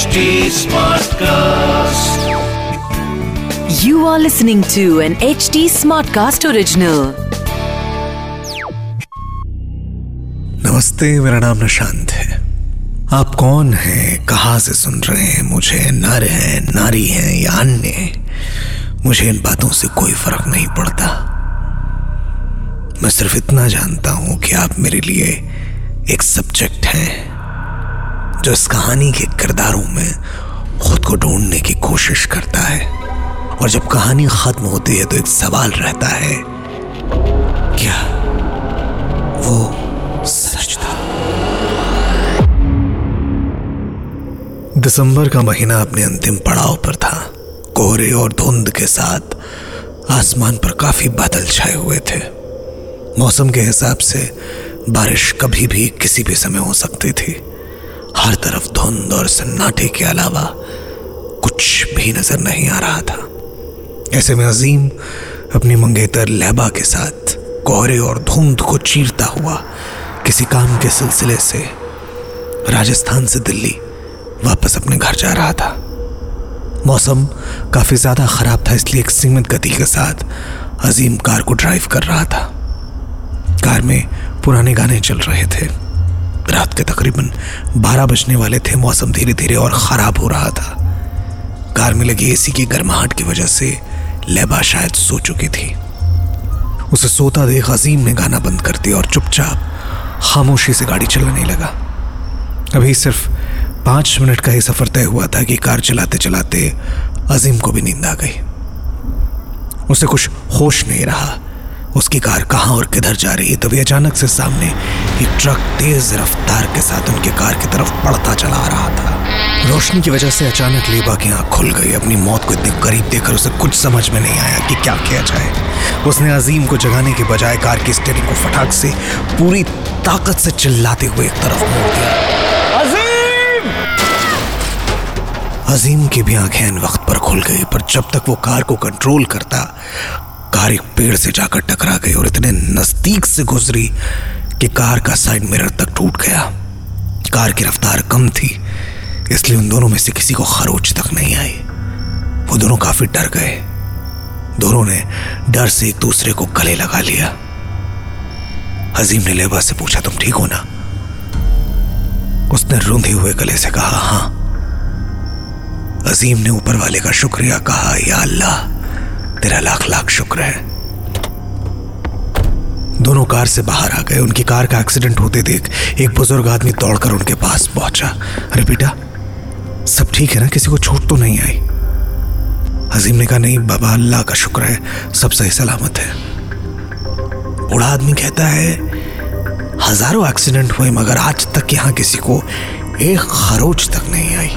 HD Smartcast. You are listening to an HD Smartcast original. नमस्ते मेरा नाम निशांत है। आप कौन हैं? कहाँ से सुन रहे हैं? मुझे नर हैं नारी हैं या अन्य? मुझे इन बातों से कोई फ़र्क नहीं पड़ता। मैं सिर्फ़ इतना जानता हूँ कि आप मेरे लिए एक सब्जेक्ट हैं। जो इस कहानी के किरदारों में खुद को ढूँढने की कोशिश करता है और जब कहानी खत्म होती है तो एक सवाल रहता है, क्या वो सच था? दिसंबर का महीना अपने अंतिम पड़ाव पर था। कोहरे और धुंध के साथ आसमान पर काफ़ी बादल छाए हुए थे। मौसम के हिसाब से बारिश कभी भी किसी भी समय हो सकती थी। हर तरफ़ धुंध और सन्नाटे के अलावा कुछ भी नज़र नहीं आ रहा था। ऐसे में अजीम अपनी मंगेतर लहबा के साथ कोहरे और धुंध को चीरता हुआ किसी काम के सिलसिले से राजस्थान से दिल्ली वापस अपने घर जा रहा था। मौसम काफ़ी ज़्यादा खराब था, इसलिए एक सीमित गति के साथ अजीम कार को ड्राइव कर रहा था। कार में पुराने गाने चल रहे थे। रात के तकरीबन बारह बजने वाले थे, मौसम धीरे धीरे और खराब हो रहा था। कार में लगी एसी की गर्माहट की वजह से लेबा शायद सो चुकी थी। उसे सोता देख अजीम ने गाना बंद कर दिया और चुपचाप खामोशी से गाड़ी चलाने लगा। अभी सिर्फ़ पाँच मिनट का ही सफ़र तय हुआ था कि कार चलाते चलाते अजीम को भी नींद आ गई। उसे कुछ होश नहीं रहा। उसकी कार कहाँ और किधर जा रही तभी अचानक से सामने एक ट्रक तेज रफ्तार के साथ उनके कार की तरफ़ बढ़ता चला आ रहा था। रोशनी की वजह से अचानक लेबा की आँख खुल गई। अपनी मौत को इतनी करीब देखकर उसे कुछ समझ में नहीं आया कि क्या किया जाए। उसने अजीम को जगाने के बजाय कार की स्टेरिंग को फटाक से पूरी ताकत से चिल्लाते हुए एक तरफ़ मोड़ दिया। अजीम! अजीम की भी आँखें इन वक्त पर खुल गई पर जब तक वो कार को कंट्रोल करता कार एक पेड़ से जाकर टकरा गई और इतने नज़दीक से गुजरी कि कार का साइड मिरर तक टूट गया। कार की रफ्तार कम थी, इसलिए उन दोनों में से किसी को खरोच तक नहीं आई। वो दोनों काफ़ी डर गए। दोनों ने डर से एक दूसरे को गले लगा लिया। अजीम ने लेबा से पूछा, तुम ठीक हो ना? उसने रूंधे हुए गले से कहा, हाँ। अजीम ने ऊपर वाले का शुक्रिया कहा, या अल्लाह, तेरा लाख लाख शुक्र है। दोनों कार से बाहर आ गए। उनकी कार का एक्सीडेंट होते देख एक बुज़ुर्ग आदमी दौड़कर उनके पास पहुँचा। अरे बेटा, सब ठीक है ना? किसी को चोट तो नहीं आई। अजीम ने कहा, नहीं, बाबा, अल्लाह का शुक्र है सब सही सलामत है। बूढ़ा आदमी कहता है, हज़ारों एक्सीडेंट हुए, मगर आज तक यहाँ किसी को एक खरोच तक नहीं आई।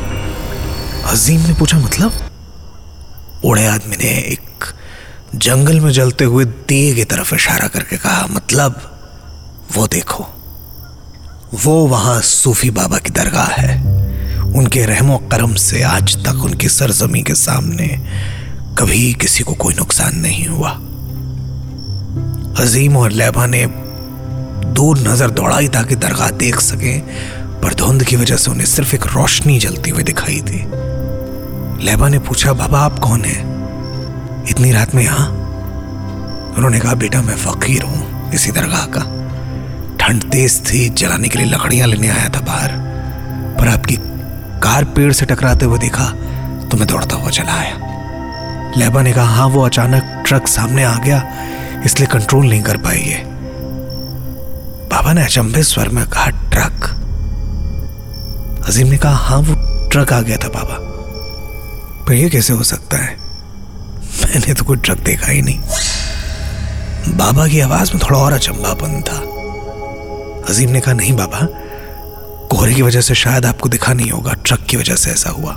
अजीम ने पूछा मतलब? बूढ़े आदमी ने एक जंगल में जलते हुए दिए की तरफ़ इशारा करके कहा मतलब वो देखो, वो वहाँ सूफी बाबा की दरगाह है। उनके रहमो करम से आज तक उनकी सरजमी के सामने कभी किसी को कोई नुकसान नहीं हुआ। अजीम और लेबा ने दूर नज़र दौड़ाई ताकि दरगाह देख सके, पर धुंध की वजह से उन्हें सिर्फ़ एक रोशनी जलती हुई दिखाई थी लेबा ने पूछा, बाबा, आप कौन है? इतनी रात में यहाँ? उन्होंने कहा, बेटा, मैं फकीर हूँ। इसी दरगाह का। ठंड तेज थी, जलाने के लिए लकड़ियाँ लेने आया था बाहर। पर आपकी कार पेड़ से टकराते हुए देखा तो मैं दौड़ता हुआ चला आया। लेबा ने कहा हाँ वो अचानक ट्रक सामने आ गया, इसलिए कंट्रोल नहीं कर पाई है बाबा ने अचंभे स्वर में कहा, ट्रक? अजीम ने कहा हाँ वो ट्रक आ गया था, बाबा। पर यह कैसे हो सकता है? मैंने तो कोई ट्रक देखा ही नहीं। बाबा की आवाज़ में थोड़ा और अचंबापन था। अजीम ने कहा, नहीं बाबा, कोहरे की वजह से शायद आपको दिखा नहीं होगा ट्रक की वजह से ऐसा हुआ।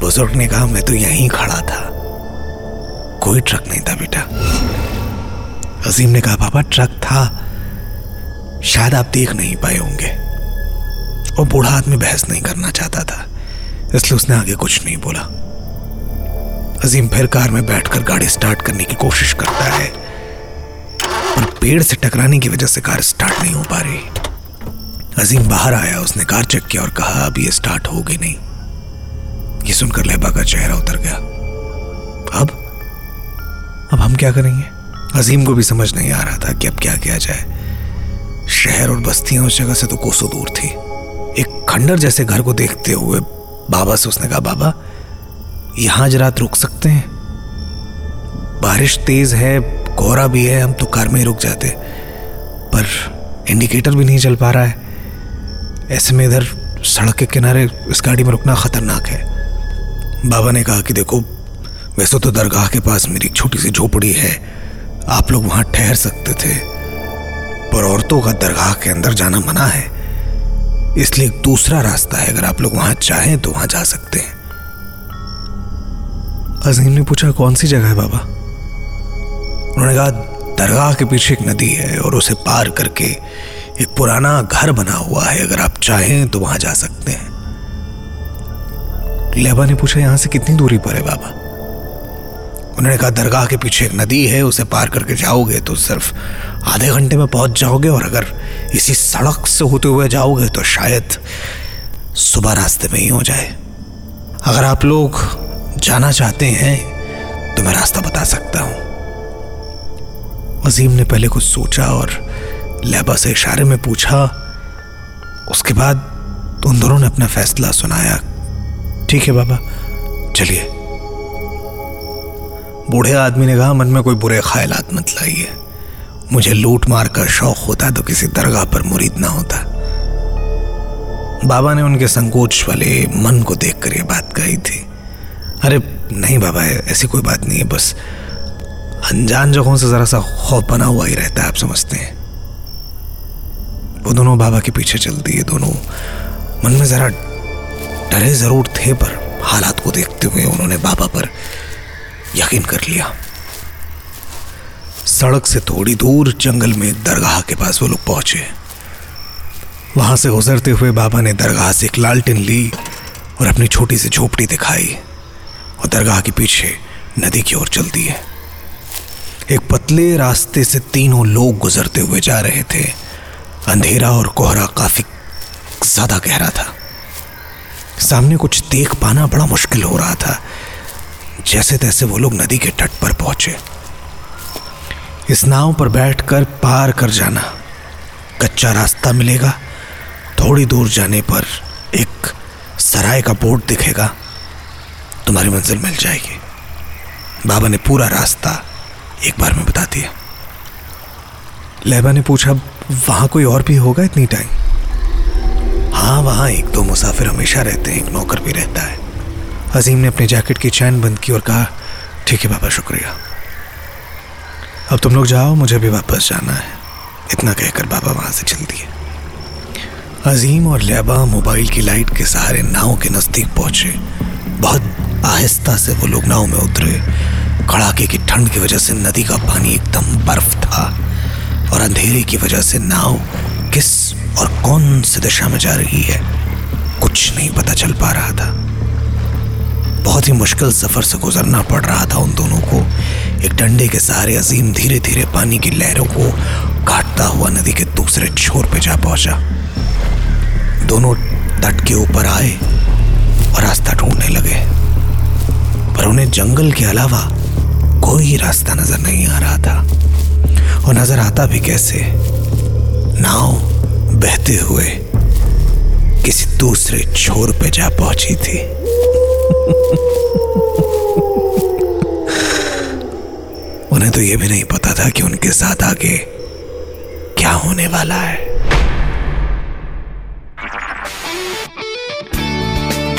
बुज़ुर्ग ने कहा, मैं तो यहीं खड़ा था। कोई ट्रक नहीं था बेटा। अजीम ने कहा, बाबा ट्रक था। शायद आप देख नहीं पाए होंगे। और बूढ़ा आदमी बहस नहीं करना चाहता था, इसलिए उसने आगे कुछ नहीं बोला। अजीम फिर कार में बैठकर गाड़ी स्टार्ट करने की कोशिश करता है। पर पेड़ से टकराने की वजह से कार स्टार्ट नहीं हो पा रही। अजीम बाहर आया, उसने कार चेक किया और कहा, अब ये स्टार्ट होगी नहीं। ये सुनकर लहबा का चेहरा उतर गया। अब? अब हम क्या करेंगे? अजीम को भी समझ नहीं आ रहा था कि अब क्या किया जाए। शहर और बस्तियाँ उस जगह से तो कोसों दूर थी। एक खंडर जैसे घर को देखते हुए बाबा से उसने कहा, बाबा यहाँ आज रात रुक सकते हैं? बारिश तेज है, कोहरा भी है, हम तो कार में ही रुक जाते। पर इंडिकेटर भी नहीं चल पा रहा है। ऐसे में इधर सड़क के किनारे इस गाड़ी में रुकना खतरनाक है। बाबा ने कहा कि देखो, वैसे तो दरगाह के पास मेरी छोटी सी झोपड़ी है। आप लोग वहाँ ठहर सकते थे। पर औरतों का दरगाह के अंदर जाना मना है। इसलिए एक दूसरा रास्ता है, अगर आप लोग वहाँ चाहें तो वहाँ जा सकते हैं। अजीम ने पूछा, कौन सी जगह है बाबा? उन्होंने कहा, दरगाह के पीछे एक नदी है और उसे पार करके एक पुराना घर बना हुआ है। अगर आप चाहें तो वहाँ जा सकते हैं. लेबा ने पूछा, यहाँ से कितनी दूरी पर है बाबा? उन्होंने कहा, दरगाह के पीछे एक नदी है, उसे पार करके जाओगे तो सिर्फ़ आधे घंटे में पहुँच जाओगे और अगर इसी सड़क से होते हुए जाओगे तो शायद सुबह रास्ते में ही हो जाए। अगर आप लोग जाना चाहते हैं तो मैं रास्ता बता सकता हूँ। अजीम ने पहले कुछ सोचा और लेबा से इशारे में पूछा। उसके बाद उन दोनों ने अपना फैसला सुनाया। ठीक है बाबा, चलिए। बूढ़े आदमी ने कहा, मन में कोई बुरे ख्यालात मत लाइए। मुझे लूट मार का शौक होता तो किसी दरगाह पर मुरीद ना होता। बाबा ने उनके संकोच वाले मन को देखकर यह बात कही थी। अरे, नहीं बाबा, ऐसी कोई बात नहीं है, बस अनजान जगहों से जरा सा खौफ बना हुआ ही रहता है, आप समझते हैं। वो दोनों बाबा के पीछे चल दिए दोनों मन में जरा डरे ज़रूर थे, पर हालात को देखते हुए उन्होंने बाबा पर यकीन कर लिया। सड़क से थोड़ी दूर जंगल में दरगाह के पास वो लोग पहुँचे। वहाँ से गुजरते हुए बाबा ने दरगाह से एक लालटेन ली और अपनी छोटी सी झोपड़ी दिखाई। और दरगाह के पीछे नदी की ओर चलती है। एक पतले रास्ते से तीनों लोग गुजरते हुए जा रहे थे। अंधेरा और कोहरा काफ़ी ज़्यादा गहरा था। सामने कुछ देख पाना बड़ा मुश्किल हो रहा था। जैसे तैसे वो लोग नदी के तट पर पहुँचे। इस नाव पर बैठकर पार कर जाना कच्चा रास्ता मिलेगा। थोड़ी दूर जाने पर एक सराय का बोर्ड दिखेगा। तुम्हारी मंजिल मिल जाएगी। बाबा ने पूरा रास्ता एक बार में बता दिया। लहबा ने पूछा, वहाँ कोई और भी होगा इतनी टाइम? हाँ वहाँ एक दो मुसाफिर हमेशा रहते हैं, एक नौकर भी रहता है। अजीम ने अपने जैकेट की चैन बंद की और कहा, ठीक है बाबा, शुक्रिया। अब तुम लोग जाओ, मुझे भी वापस जाना है। इतना कहकर बाबा वहाँ से चल दिए। अजीम और लेबा मोबाइल की लाइट के सहारे नाव के नज़दीक पहुँचे। बहुत आहिस्ता से वो लोग नाव में उतरे। कड़ाके की ठंड की वजह से नदी का पानी एकदम बर्फ़ था और अंधेरे की वजह से नाव किस और कौन सी दिशा में जा रही है, कुछ नहीं पता चल पा रहा था। बहुत ही मुश्किल सफ़र से गुजरना पड़ रहा था उन दोनों को। एक डंडे के सहारे अजीम धीरे धीरे पानी की लहरों को काटता हुआ नदी के दूसरे छोर पे जा पहुँचा। दोनों तट के ऊपर आए और रास्ता ढूँढने लगे। पर उन्हें जंगल के अलावा कोई रास्ता नज़र नहीं आ रहा था। और नज़र आता भी कैसे? नाव बहते हुए किसी दूसरे छोर पे जा पहुँची थी। उन्हें तो यह भी नहीं पता था कि उनके साथ आगे क्या होने वाला है।